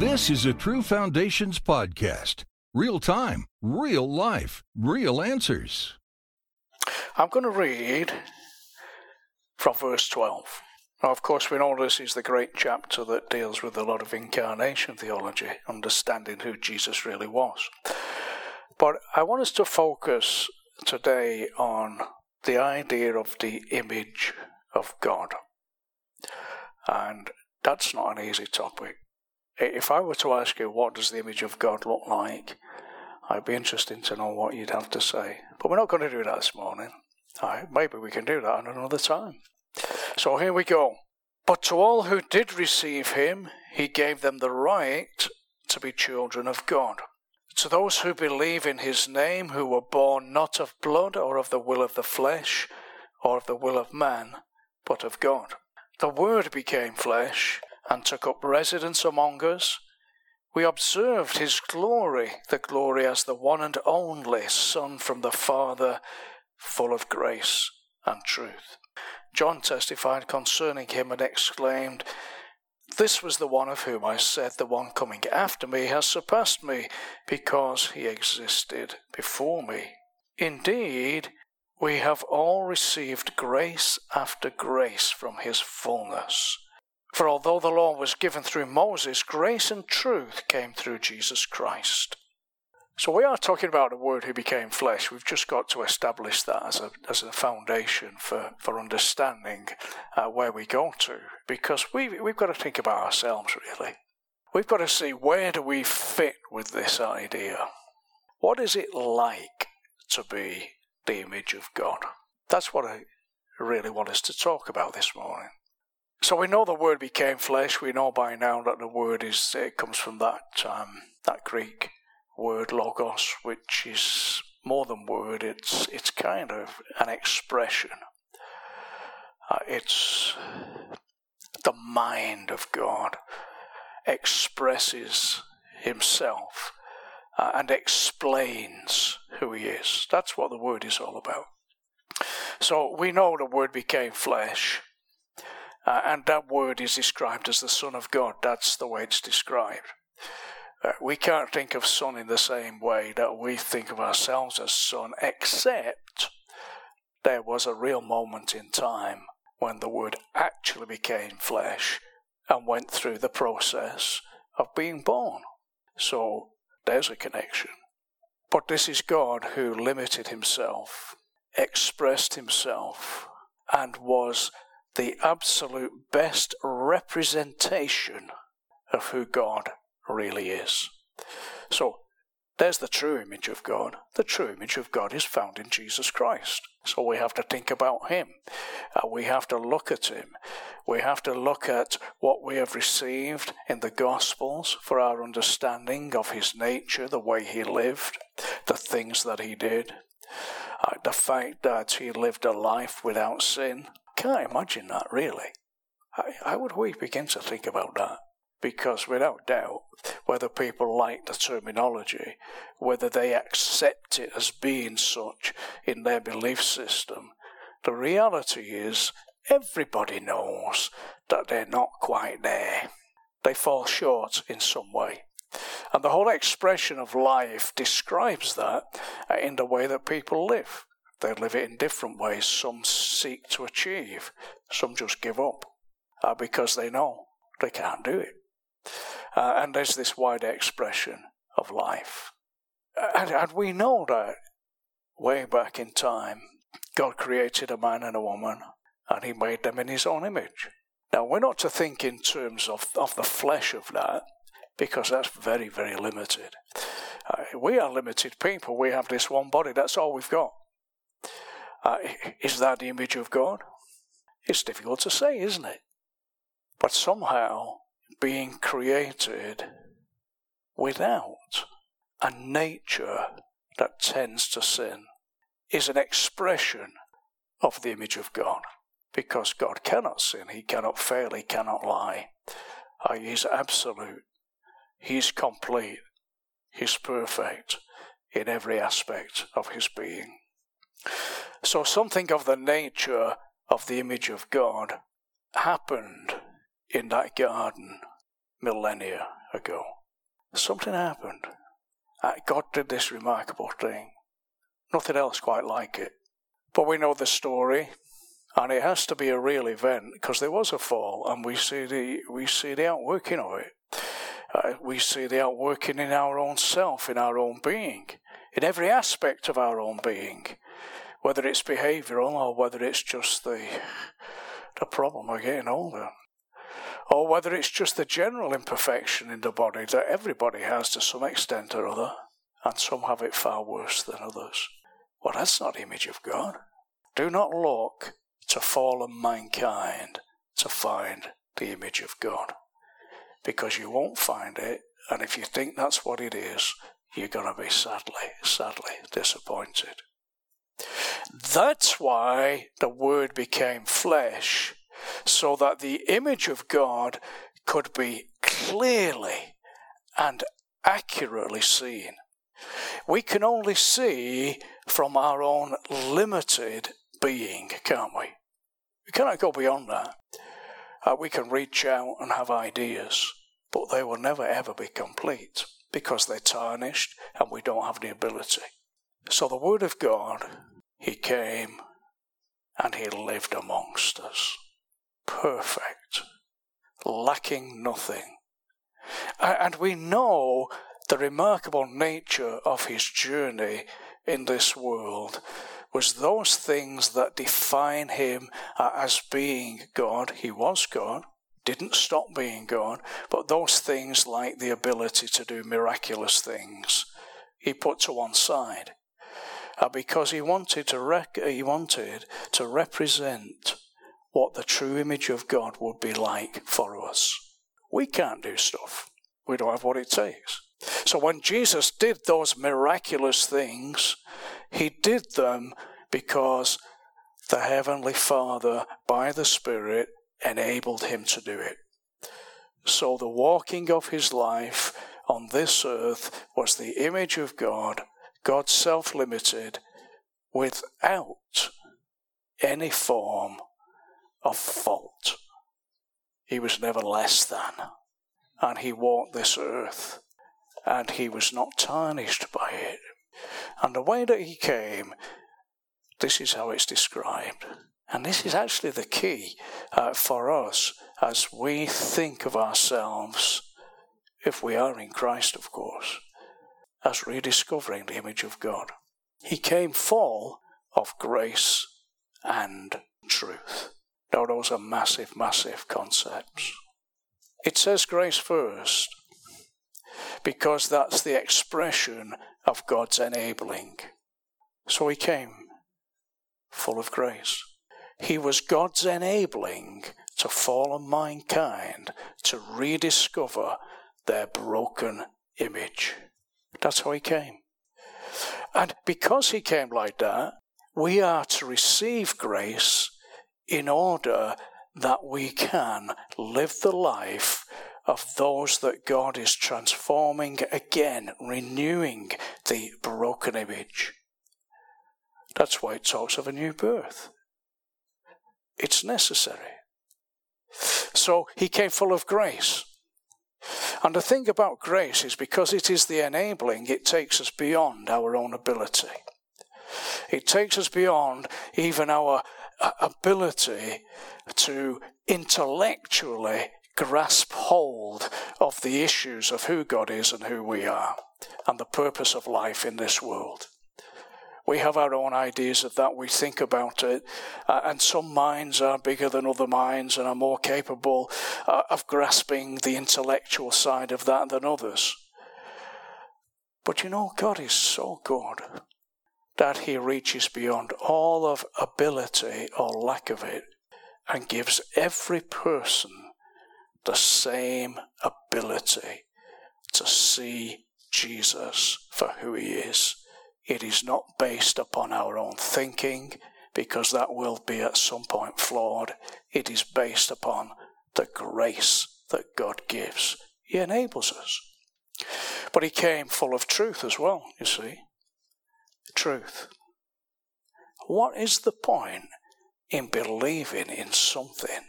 This is a True Foundations podcast. Real time, real life, real answers. I'm going to read from verse 12. Now, of course, we know this is the great chapter that deals with a lot of incarnation theology, understanding who Jesus really was. But I want us to focus today on the idea of the image of God. And that's not an easy topic. If I were to ask you, what does the image of God look like? I'd be interested to know what you'd have to say. But we're not going to do that this morning. Right, maybe we can do that at another time. So here we go. But to all who did receive him, he gave them the right to be children of God. To those who believe in his name, who were born not of blood or of the will of the flesh or of the will of man, but of God. The Word became flesh and took up residence among us. We observed his glory, the glory as the one and only Son from the Father, full of grace and truth. John testified concerning him and exclaimed, This was the one of whom I said, The one coming after me has surpassed me, because he existed before me. Indeed, we have all received grace after grace from his fullness. For although the law was given through Moses, grace and truth came through Jesus Christ. So we are talking about the Word who became flesh. We've just got to establish that as a, as a foundation for, for understanding uh, where we go to. Because we, we've got to think about ourselves, really. We've got to see where do we fit with this idea? What is it like to be the image of God? That's what I really want us to talk about this morning. So we know the word became flesh. We know by now that the word is it comes from that um, that Greek word logos, which is more than word. It's it's kind of an expression. Uh, it's the mind of God expresses Himself uh, and explains who He is. That's what the word is all about. So we know the word became flesh. Uh, and that word is described as the Son of God. That's the way it's described. Uh, we can't think of Son in the same way that we think of ourselves as Son, except there was a real moment in time when the Word actually became flesh and went through the process of being born. So there's a connection. But this is God who limited himself, expressed himself, and was the absolute best representation of who God really is. So, there's the true image of God. The true image of God is found in Jesus Christ. So we have to think about Him. Uh, we have to look at Him. We have to look at what we have received in the Gospels for our understanding of His nature, the way He lived, the things that He did, uh, the fact that He lived a life without sin, can't imagine that, really. How would we begin to think about that? Because without doubt, whether people like the terminology, whether they accept it as being such in their belief system, the reality is everybody knows that they're not quite there. They fall short in some way. And the whole expression of life describes that in the way that people live. They live it in different ways. Some seek to achieve, some just give up uh, because they know they can't do it. Uh, and there's this wider expression of life. And, and we know that way back in time, God created a man and a woman, and He made them in His own image. Now, we're not to think in terms of, of the flesh of that, because that's very, very limited. Uh, we are limited people. We have this one body. That's all we've got. Uh, is that the image of God? It's difficult to say, isn't it? But somehow, being created without a nature that tends to sin is an expression of the image of God. Because God cannot sin, He cannot fail, He cannot lie. Uh, he's absolute, He's complete, He's perfect in every aspect of His being. So something of the nature of the image of God happened in that garden millennia ago. Something happened. Uh, God did this remarkable thing. Nothing else quite like it. But we know the story, and it has to be a real event because there was a fall, and we see the we see the outworking of it. Uh, we see the outworking in our own self, in our own being, in every aspect of our own being, whether it's behavioural or whether it's just the the problem of getting older or whether it's just the general imperfection in the body that everybody has to some extent or other, and some have it far worse than others. Well, that's not image of God. Do not look to fallen mankind to find the image of God, because you won't find it, and if you think that's what it is, you're going to be sadly, sadly disappointed. That's why the Word became flesh so that the image of God could be clearly and accurately seen. We can only see from our own limited being, can't we? We cannot go beyond that. Uh, we can reach out and have ideas, but they will never ever be complete because they're tarnished and we don't have the ability. So the Word of God, He came and He lived amongst us perfect, lacking nothing. And we know the remarkable nature of his journey in this world was those things that define him as being God. He was God, didn't stop being God, but those things like the ability to do miraculous things, he put to one side. Uh, because he wanted to rec- he wanted to represent what the true image of God would be like for us. We can't do stuff. We don't have what it takes. So when Jesus did those miraculous things, he did them because the Heavenly Father, by the Spirit, enabled him to do it. So the walking of his life on this earth was the image of God, God self limited, without any form of fault. He was never less than. And he walked this earth, and he was not tarnished by it. And the way that he came, this is how it's described. And this is actually the key uh, for us as we think of ourselves, if we are in Christ, of course, as rediscovering the image of God. He came full of grace and truth. Now, those are massive, massive concepts. It says grace first because that's the expression of God's enabling. So he came full of grace. He was God's enabling to fallen mankind to rediscover their broken image. That's how he came. And because he came like that, we are to receive grace in order that we can live the life of those that God is transforming again, renewing the broken image. That's why it talks of a new birth. It's necessary. So he came full of grace. And the thing about grace is because it is the enabling, it takes us beyond our own ability. It takes us beyond even our uh, ability to intellectually grasp hold of the issues of who God is and who we are and the purpose of life in this world. We have our own ideas of that. We think about it. Uh, and some minds are bigger than other minds and are more capable uh, of grasping the intellectual side of that than others. But you know, God is so good that he reaches beyond all of ability or lack of it and gives every person the same ability to see Jesus for who he is. It is not based upon our own thinking, because that will be at some point flawed. It is based upon the grace that God gives. He enables us. But he came full of truth as well, you see truth. What is the point in believing in something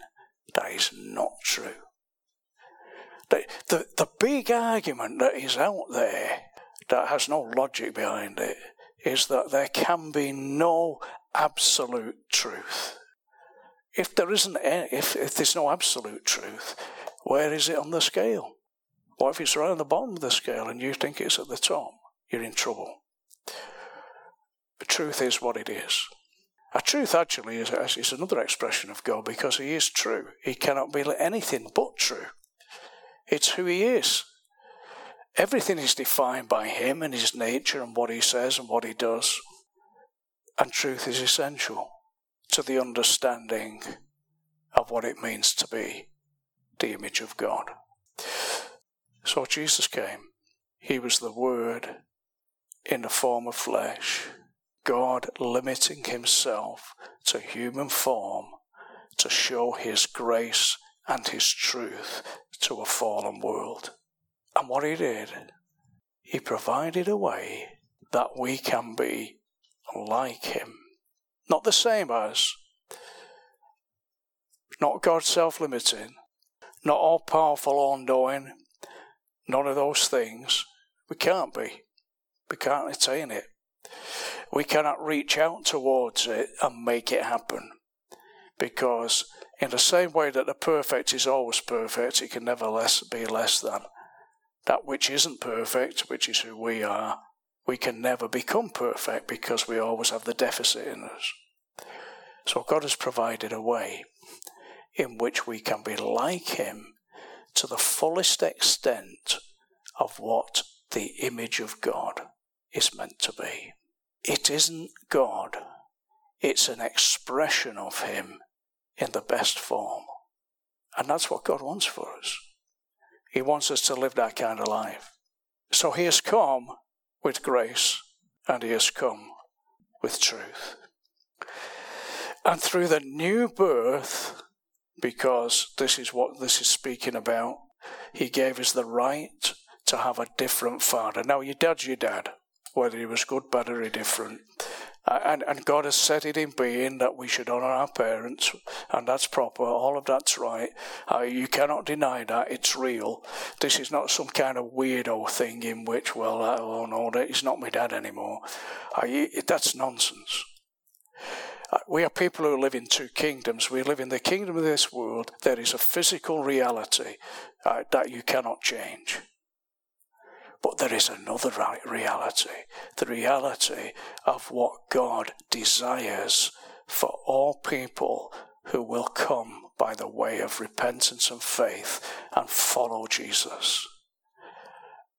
that is not true? The, the, the big argument that is out there that has no logic behind it is that there can be no absolute truth. If there isn't, any, if, if there's no absolute truth, where is it on the scale? What if it's right on the bottom of the scale and you think it's at the top? You're in trouble. The truth is what it is. A truth actually is, is another expression of God because He is true. He cannot be anything but true. It's who He is. Everything is defined by Him and His nature and what He says and what He does. And truth is essential to the understanding of what it means to be the image of God. So Jesus came. He was the Word in the form of flesh. God limiting himself to human form to show his grace and his truth to a fallen world. And what he did, he provided a way that we can be like him. Not the same as, not God self limiting, not all powerful, all knowing, none of those things. We can't be. We can't attain it. We cannot reach out towards it and make it happen. Because, in the same way that the perfect is always perfect, it can never less be less than that which isn't perfect, which is who we are, we can never become perfect because we always have the deficit in us. So God has provided a way in which we can be like Him to the fullest extent of what the image of God is meant to be. It isn't God, it's an expression of Him in the best form. And that's what God wants for us. He wants us to live that kind of life. So he has come with grace and he has come with truth. And through the new birth, because this is what this is speaking about, he gave us the right to have a different father. Now, your dad's your dad, whether he was good, bad, or indifferent. And, and God has set it in being that we should honour our parents, and that's proper. All of that's right. Uh, you cannot deny that. It's real. This is not some kind of weirdo thing in which, well, uh, oh no, he's not my dad anymore. Uh, that's nonsense. Uh, we are people who live in two kingdoms. We live in the kingdom of this world. There is a physical reality uh, that you cannot change. But there is another reality the reality of what God desires for all people who will come by the way of repentance and faith and follow Jesus.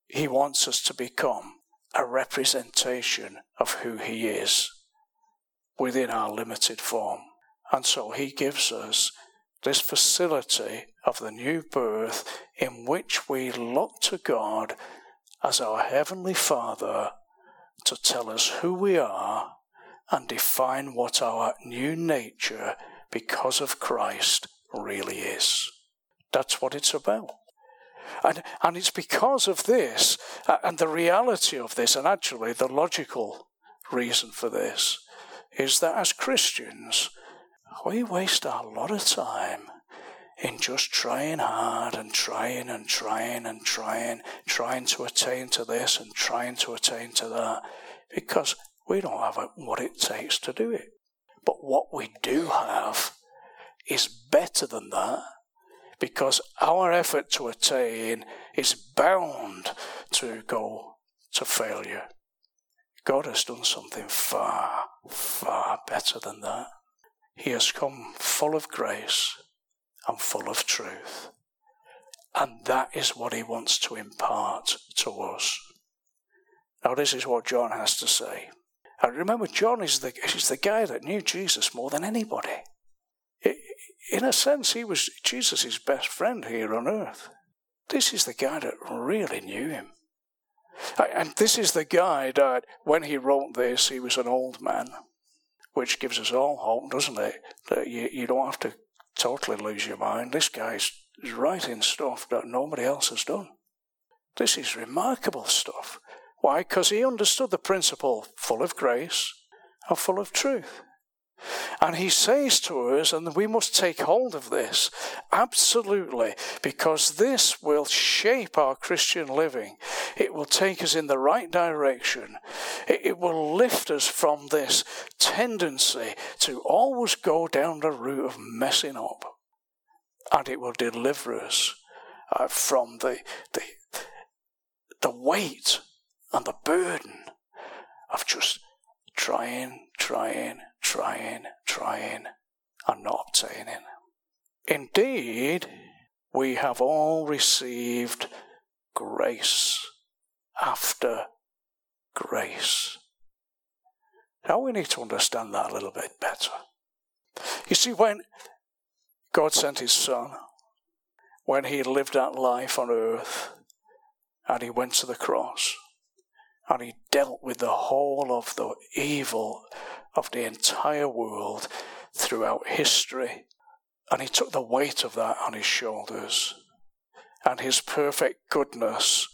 He wants us to become a representation of who He is within our limited form. And so He gives us this facility of the new birth in which we look to God as our Heavenly Father to tell us who we are and define what our new nature because of Christ really is. That's what it's about. And, and it's because of this uh, and the reality of this, and actually the logical reason for this, is that as Christians, we waste a lot of time in just trying hard and trying and trying and trying, trying to attain to this and trying to attain to that, because we don't have what it takes to do it. But what we do have is better than that, because our effort to attain is bound to go to failure. God has done something far, far better than that. He has come full of grace and full of truth. And that is what he wants to impart to us. Now, this is what John has to say. And remember, John is the, is the guy that knew Jesus more than anybody. In a sense, he was Jesus' best friend here on earth. This is the guy that really knew him. And this is the guy that, when he wrote this, he was an old man, which gives us all hope, doesn't it? That you, you don't have to totally lose your mind. This guy's writing stuff that nobody else has done. This is remarkable stuff. Why? Because he understood the principle full of grace and full of truth. And he says to us, and we must take hold of this, absolutely, because this will shape our Christian living. It will take us in the right direction. It, will lift us from this tendency to always go down the route of messing up. And it will deliver us uh, from the, the, the weight and the burden of just trying, trying, trying, trying, and not obtaining. Indeed, we have all received grace after grace. Now we need to understand that a little bit better. You see, when God sent his Son, when he lived that life on earth, and he went to the cross, and he dealt with the whole of the evil of the entire world throughout history. And he took the weight of that on his shoulders. And his perfect goodness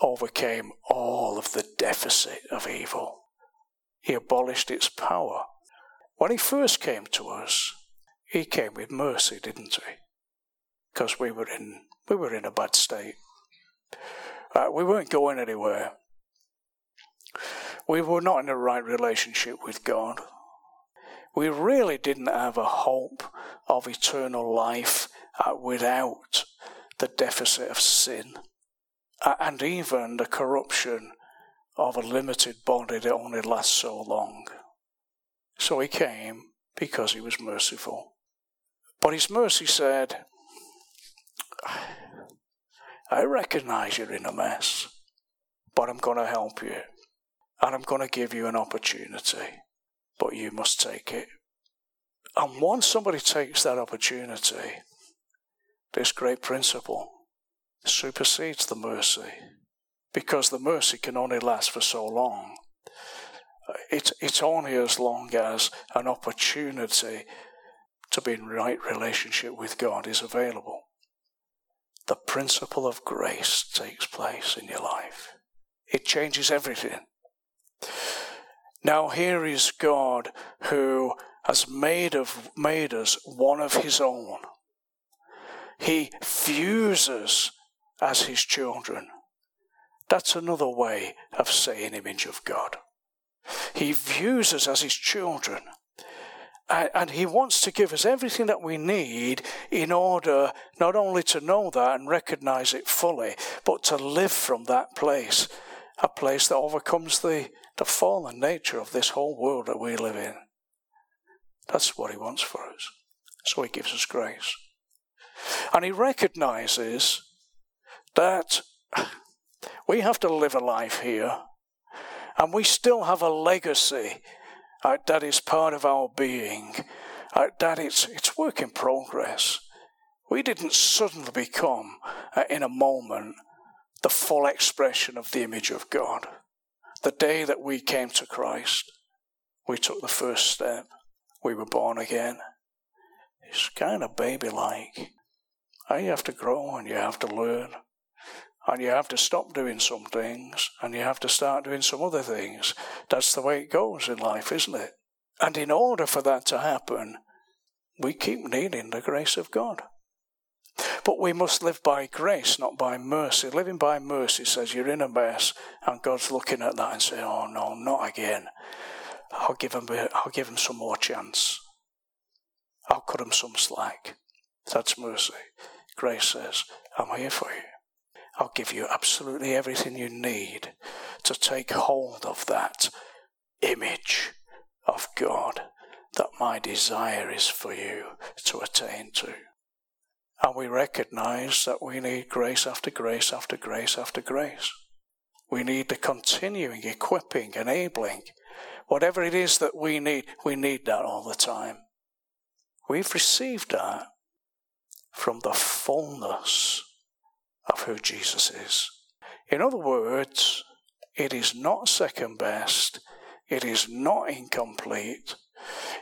overcame all of the deficit of evil. He abolished its power. When he first came to us, he came with mercy, didn't he? Because we were in we were in a bad state. Uh, we weren't going anywhere. We were not in the right relationship with God. We really didn't have a hope of eternal life uh, without the deficit of sin uh, and even the corruption of a limited body that only lasts so long. So he came because he was merciful. But his mercy said, I recognize you're in a mess, but I'm going to help you and I'm going to give you an opportunity, but you must take it. And once somebody takes that opportunity, this great principle supersedes the mercy because the mercy can only last for so long. It, it's only as long as an opportunity to be in right relationship with God is available. The principle of grace takes place in your life. It changes everything. Now here is God who has made of made us one of his own. He views us as his children. That's another way of saying image of God. He views us as his children. And he wants to give us everything that we need in order not only to know that and recognize it fully, but to live from that place, a place that overcomes the the fallen nature of this whole world that we live in. That's what He wants for us. So He gives us grace. And He recognizes that we have to live a life here, and we still have a legacy uh, that is part of our being, uh, that it's, it's work in progress. We didn't suddenly become, uh, in a moment, the full expression of the image of God. The day that we came to Christ, we took the first step. We were born again. It's kind of baby like. You have to grow and you have to learn. And you have to stop doing some things and you have to start doing some other things. That's the way it goes in life, isn't it? And in order for that to happen, we keep needing the grace of God. But we must live by grace, not by mercy. Living by mercy says you're in a mess, and God's looking at that and saying, "Oh no, not again. I'll give him, I'll give him some more chance. I'll cut him some slack." That's mercy. Grace says, "I'm here for you. I'll give you absolutely everything you need to take hold of that image of God that my desire is for you to attain to." And we recognize that we need grace after grace after grace after grace. We need the continuing equipping, enabling. Whatever it is that we need, we need that all the time. We've received that from the fullness of who Jesus is. In other words, it is not second best, it is not incomplete,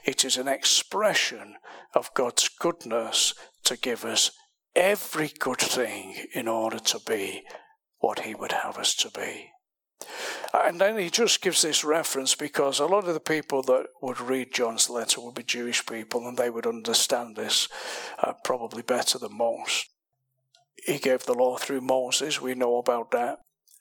it is an expression of God's goodness to give us every good thing in order to be what He would have us to be. And then he just gives this reference because a lot of the people that would read John's letter would be Jewish people and they would understand this uh, probably better than most. He gave the law through Moses, we know about that.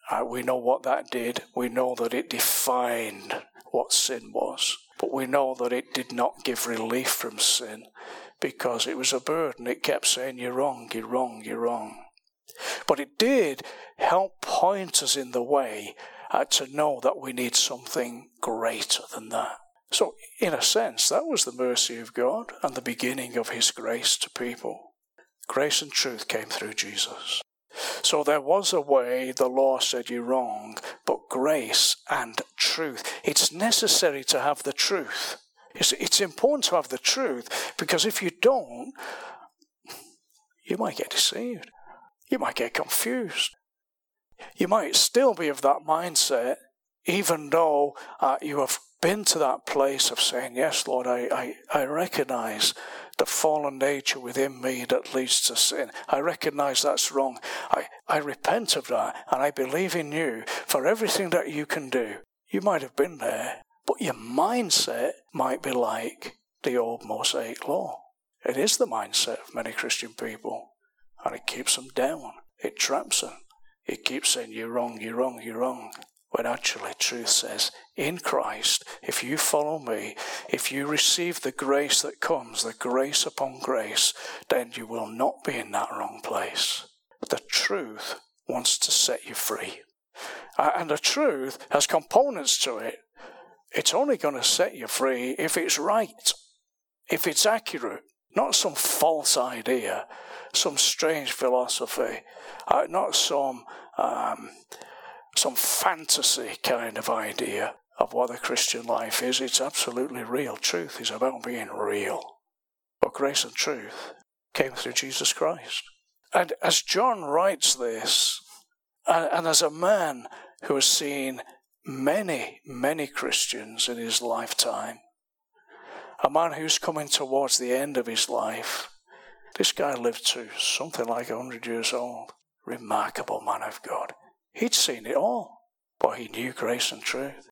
Uh, we know what that did. We know that it defined what sin was. But we know that it did not give relief from sin because it was a burden. It kept saying, You're wrong, you're wrong, you're wrong. But it did help point us in the way uh, to know that we need something greater than that. So, in a sense, that was the mercy of God and the beginning of His grace to people. Grace and truth came through Jesus. So there was a way the law said you're wrong, but grace and truth. It's necessary to have the truth. It's, it's important to have the truth because if you don't, you might get deceived. You might get confused. You might still be of that mindset, even though uh, you have been to that place of saying, Yes, Lord, I, I, I recognize the fallen nature within me that leads to sin. I recognize that's wrong. I, I repent of that and I believe in you for everything that you can do. You might have been there, but your mindset might be like the old Mosaic law. It is the mindset of many Christian people, and it keeps them down. It traps them. It keeps saying, You're wrong, you're wrong, you're wrong. When actually, truth says, in Christ, if you follow me, if you receive the grace that comes, the grace upon grace, then you will not be in that wrong place. The truth wants to set you free. And the truth has components to it. It's only going to set you free if it's right, if it's accurate, not some false idea, some strange philosophy, uh, not some um, some fantasy kind of idea of what the Christian life is. It's absolutely real. Truth is about being real. But grace and truth came through Jesus Christ. And as John writes this, and, and as a man who has seen many, many Christians in his lifetime, a man who's coming towards the end of his life, this guy lived to something like 100 years old. Remarkable man of God. He'd seen it all, but he knew grace and truth.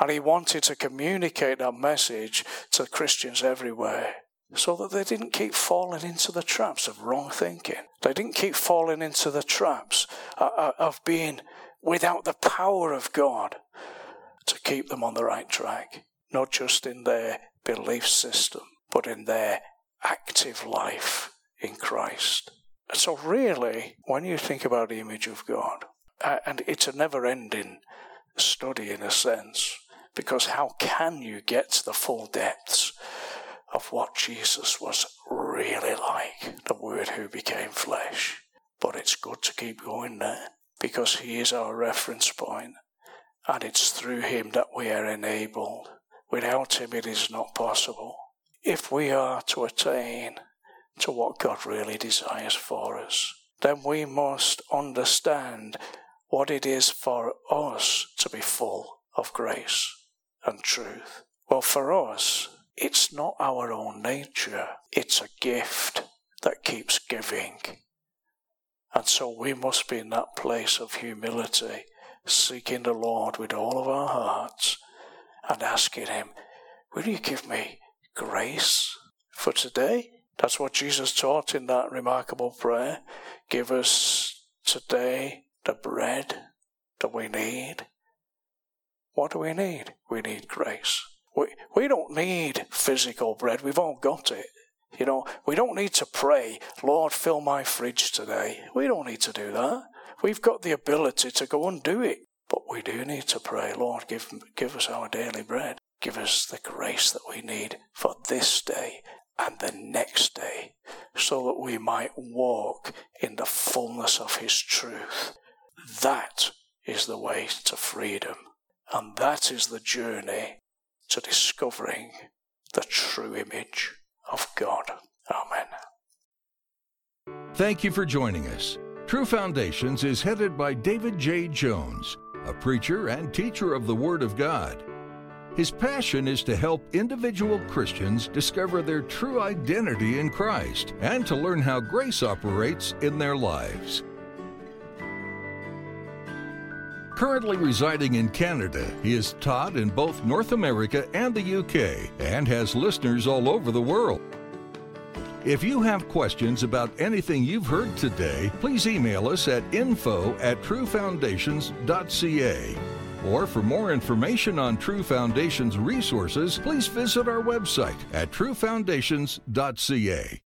And he wanted to communicate that message to Christians everywhere so that they didn't keep falling into the traps of wrong thinking. They didn't keep falling into the traps uh, uh, of being without the power of God to keep them on the right track, not just in their belief system, but in their active life in Christ. So, really, when you think about the image of God, uh, and it's a never ending study in a sense, because how can you get to the full depths of what Jesus was really like, the Word who became flesh? But it's good to keep going there because He is our reference point, and it's through Him that we are enabled. Without Him, it is not possible. If we are to attain to what God really desires for us, then we must understand what it is for us to be full of grace and truth. Well, for us, it's not our own nature, it's a gift that keeps giving. And so we must be in that place of humility, seeking the Lord with all of our hearts and asking Him, Will you give me grace for today? That's what Jesus taught in that remarkable prayer. Give us today the bread that we need. What do we need? We need grace. We, we don't need physical bread. We've all got it. You know, we don't need to pray, Lord, fill my fridge today. We don't need to do that. We've got the ability to go and do it. But we do need to pray, Lord, give, give us our daily bread. Give us the grace that we need for this day and the next day so that we might walk in the fullness of His truth. That is the way to freedom. And that is the journey to discovering the true image of God. Amen. Thank you for joining us. True Foundations is headed by David J. Jones, a preacher and teacher of the Word of God. His passion is to help individual Christians discover their true identity in Christ and to learn how grace operates in their lives. Currently residing in Canada, he is taught in both North America and the UK and has listeners all over the world. If you have questions about anything you've heard today, please email us at info at truefoundations.ca. Or for more information on True Foundations resources, please visit our website at truefoundations.ca.